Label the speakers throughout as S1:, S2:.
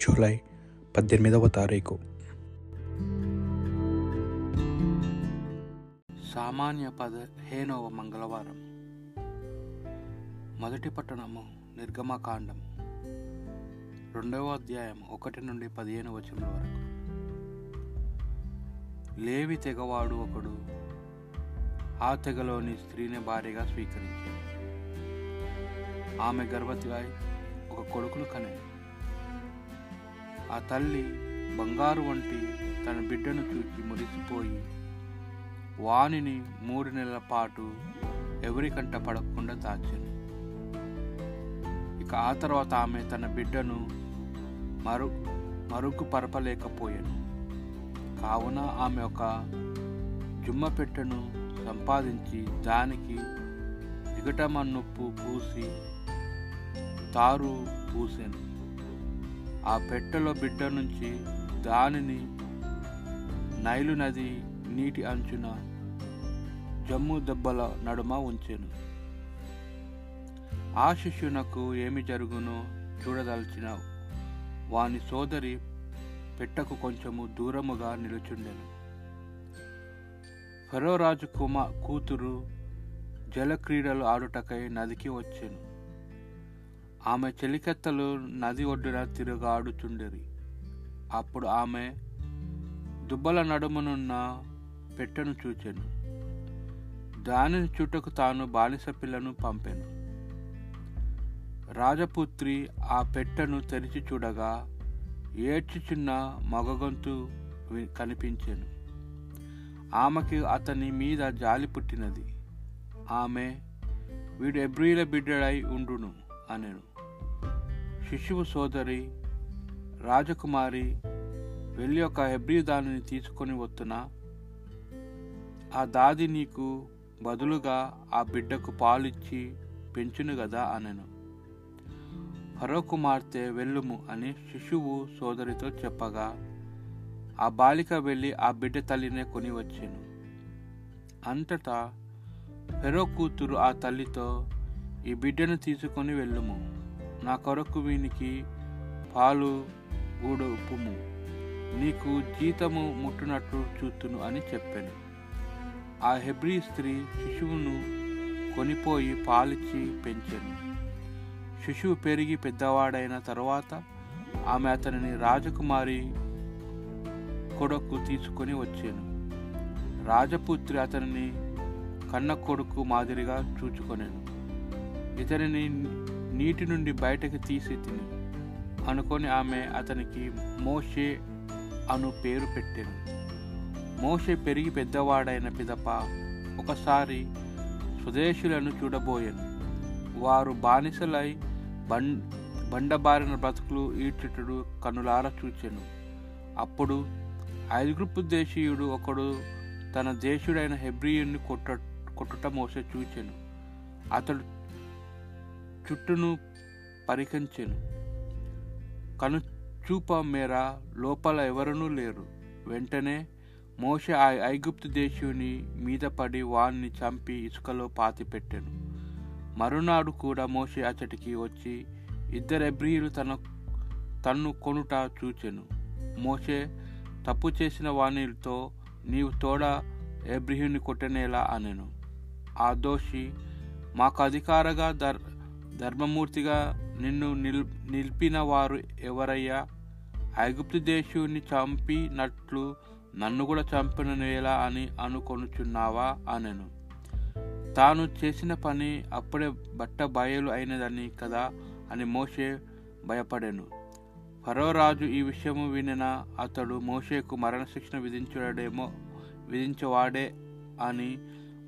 S1: July పద్దెనిమిదవ తారీఖు.
S2: సామాన్య పదిహేనవ మంగళవారం. మొదటి పట్టణము నిర్గమకాండం. రెండవ అధ్యాయం ఒకటి నుండి పదిహేను వచనం వరకు. లేవి తెగవాడు ఒకడు ఆ తెగలోని స్త్రీని భార్యగా స్వీకరించాడు. ఆమె గర్భవతిగా ఒక కొడుకును కనేది ఆ తల్లి బంగారు వంటి తన బిడ్డను చూచి మురిసిపోయి వానిని మూడు నెలల పాటు ఎవరికంట పడకుండా దాచాను ఇక ఆ తర్వాత ఆమె తన బిడ్డను మరు మరుగు పరపలేకపోయాను. కావున ఆమె ఒక జుమ్మ పెట్టెను సంపాదించి దానికి దిగటమన్నుప్పు పూసి తారు పూసాను. ఆ పెట్టెలో బిడ్డ నుంచి దానిని నైలు నది నీటి అంచున జమ్ము దెబ్బల నడుమ ఉంచెను. ఆ శిష్యునకు ఏమి జరుగునో చూడదలిచిన వాని సోదరి పెట్టకు కొంచెము దూరముగా నిలుచుండెను. ఫెరోరాజు కుమ కూతురు జలక్రీడలు ఆడుటకై నదికి వచ్చెను. ఆమె చెలికెత్తలు నది ఒడ్డున తిరుగాడుచుండెరి. అప్పుడు ఆమె దుబ్బల నడుమునున్న పెట్టెను చూచెను. దానిని చుట్టకు తాను బానిస పిల్లను పంపెను. రాజపుత్రి ఆ పెట్టెను తెరిచి చూడగా ఏడ్చుచున్న మగగొంతు వి- కనిపించెను. ఆమెకి అతని మీద జాలి పుట్టినది. ఆమె వీడు ఎబ్రిల బిడ్డడై ఉండును. అనెను. శిశువు సోదరి రాజకుమారి వెళ్ళి ఒక హెబ్రీ దానిని తీసుకొని వస్తున్న ఆ దాది నీకు బదులుగా ఆ బిడ్డకు పాలిచ్చి పెంచును గదా అనెను. ఫరో కుమార్తె వెళ్ళుము అని శిశువు సోదరితో చెప్పగా ఆ బాలిక వెళ్ళి ఆ బిడ్డ తల్లినే కొని వచ్చాను. అంతటా ఫెరో కూతురు ఆ తల్లితో ఈ బిడ్డను తీసుకొని వెళ్ళుము. నా కొరకు వీనికి పాలు గూడు ఉప్పుము. నీకు జీతము ముట్టునట్లు చూతును అని చెప్పాను. ఆ హెబ్రీ స్త్రీ శిశువును కొనిపోయి పాలిచ్చి పెంచాను. శిశువు పెరిగి పెద్దవాడైన తర్వాత ఆమె అతనిని రాజకుమారి కొడుకు తీసుకొని వచ్చాను. రాజపుత్రి అతనిని కన్న కొడుకు మాదిరిగా చూచుకొనేను. ఇతనిని నీటి నుండి బయటకు తీసి తిని. అనుకొని ఆమె అతనికి మోషే అను పేరు పెట్టాను. మోషే పెరిగి పెద్దవాడైన పిదప ఒకసారి స్వదేశులను చూడబోయాను. వారు బానిసలై బం బండబారిన బ్రతుకులు ఈడ్చుటుడు కనులార చూచాను. అప్పుడు ఐదుగురు దేశీయుడు ఒకడు తన దేశుడైన హెబ్రియుని కొట్ట కొట్టుట మోసే చూచాను. అతడు చుట్టూను పరికించెను. కను చూప మేర లోపల ఎవరనూ లేరు. వెంటనే మోష ఆ ఐగుప్తు దేశుని మీద పడి వాణ్ణి చంపి ఇసుకలో పాతిపెట్టెను. మరునాడు కూడా మోషే అచ్చటికి వచ్చి ఇద్దరు ఎబ్రియులు తన తన్ను కొనుట చూచెను. మోషే తప్పు చేసిన వాణితో నీవు తోడ ఎబ్రియుని కొట్టనేలా అనెను. ఆ దోషి మాకు అధికారగా దర్ ధర్మమూర్తిగా నిన్ను నిల్ నిలిపిన వారు ఎవరయ్యా? ఐగుప్తు దేశుని చంపినట్లు నన్ను కూడా చంపిన నేలా అని అనుకొనుచున్నావా? అనెను. తాను చేసిన పని అప్పుడే బట్ట బయలు అయినదని కదా? అని మోషే భయపడెను. ఫరోరాజు ఈ విషయము వినిన అతడు మోషేకు మరణశిక్షణ విధించడేమో విధించవాడే అని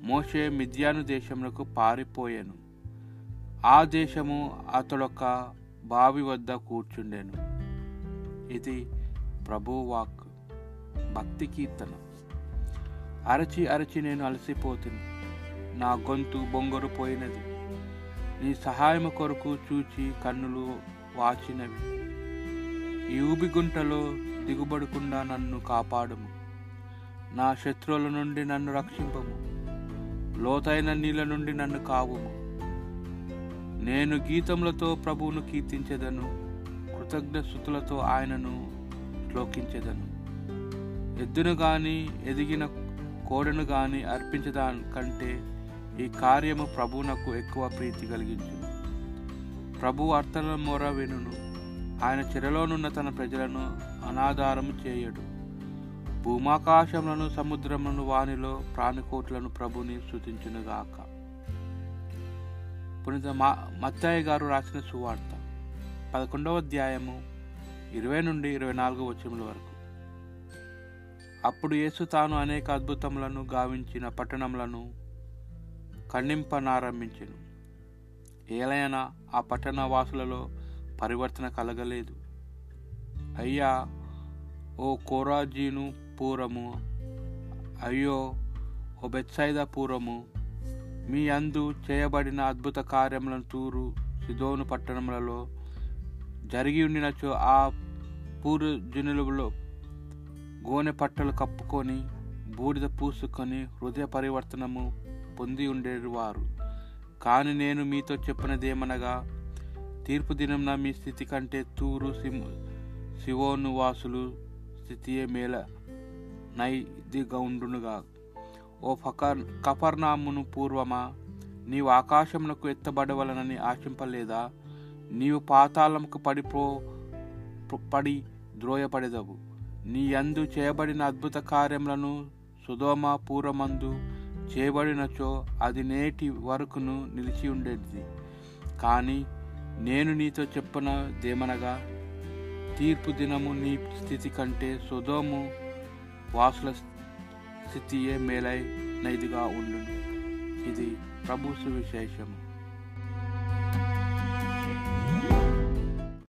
S2: మోషే మిథ్యాను దేశములకు పారిపోయాను. ఆ దేశము అతడొక బావి వద్ద కూర్చుండెను. ఇది ప్రభువాక్ భక్తి కీర్తన. అరచి అరచి నేను అలసిపోతుంది నా గొంతు బొంగరు పోయినది. నీ సహాయము కొరకు చూచి కన్నులు వాచినవి. ఈ ఊబిగుంటలో దిగుబడకుండా నన్ను కాపాడుము. నా శత్రువుల నుండి నన్ను రక్షింపము. లోతైన నీళ్ళ నుండి నన్ను కావుము. నేను గీతములతో ప్రభువును కీర్తించేదను కృతజ్ఞ శృతులతో ఆయనను శ్లోకించేదను. ఎద్దును గాని ఎదిగిన కోడను గాని అర్పించదా కంటే ఈ కార్యము ప్రభువునకు ఎక్కువ ప్రీతి కలిగించును. ప్రభు అర్థన మొర వినును. ఆయన చెరలోనున్న తన ప్రజలను అనాధారము చేయడు. భూమాకాశములను సముద్రములను వానిలో ప్రాణికోట్లను ప్రభుని స్థుతించునుగాక పునిత మా మత్తాయ గారు రాసిన సువార్త పదకొండవ అధ్యాయము ఇరవై నుండి ఇరవై నాలుగు వచనముల వరకు. అప్పుడు యేసు తాను అనేక అద్భుతములను గావించిన పట్టణములను ఖండింపనారంభించెను. ఏలైనా ఆ పట్టణ వాసులలో పరివర్తన కలగలేదు. అయ్యా ఓ కోరాజీను పూరము అయ్యో ఓ బెత్సైద పూరము మీ అందు చేయబడిన అద్భుత కార్యములను తూరు సిదోను పట్టణములలో జరిగి ఉండినచో ఆ పూరు జనులలో గోనె పట్టలు కప్పుకొని బూడిద పూసుకొని హృదయ పరివర్తనము పొంది ఉండేవారు. కానీ నేను మీతో చెప్పినదేమనగా తీర్పు దినంన మీ స్థితి కంటే తూరు సిమ్ శివోను వాసులు స్థితియే మేల నైదిగా ఉండునుగా ఓ ఫకర్ కఫర్నామును పూర్వమా? నీవు ఆకాశమునకు ఎత్తబడవలనని ఆశింపలేదా? నీవు పాతాళముకు పడిపో పడి ద్రోయపడేదవు నీ యందు చేయబడిన అద్భుత కార్యములను సుధోమ పూర్వమందు చేయబడినచో అది నేటి వరకును నిలిచి ఉండేది. కానీ నేను నీతో చెప్పినదేమనగా తీర్పు దినము నీ స్థితి కంటే సుధోము వాసుల స్థితియే మేలైనదిగా ఉండును. ఇది ప్రభు సువిశేషము.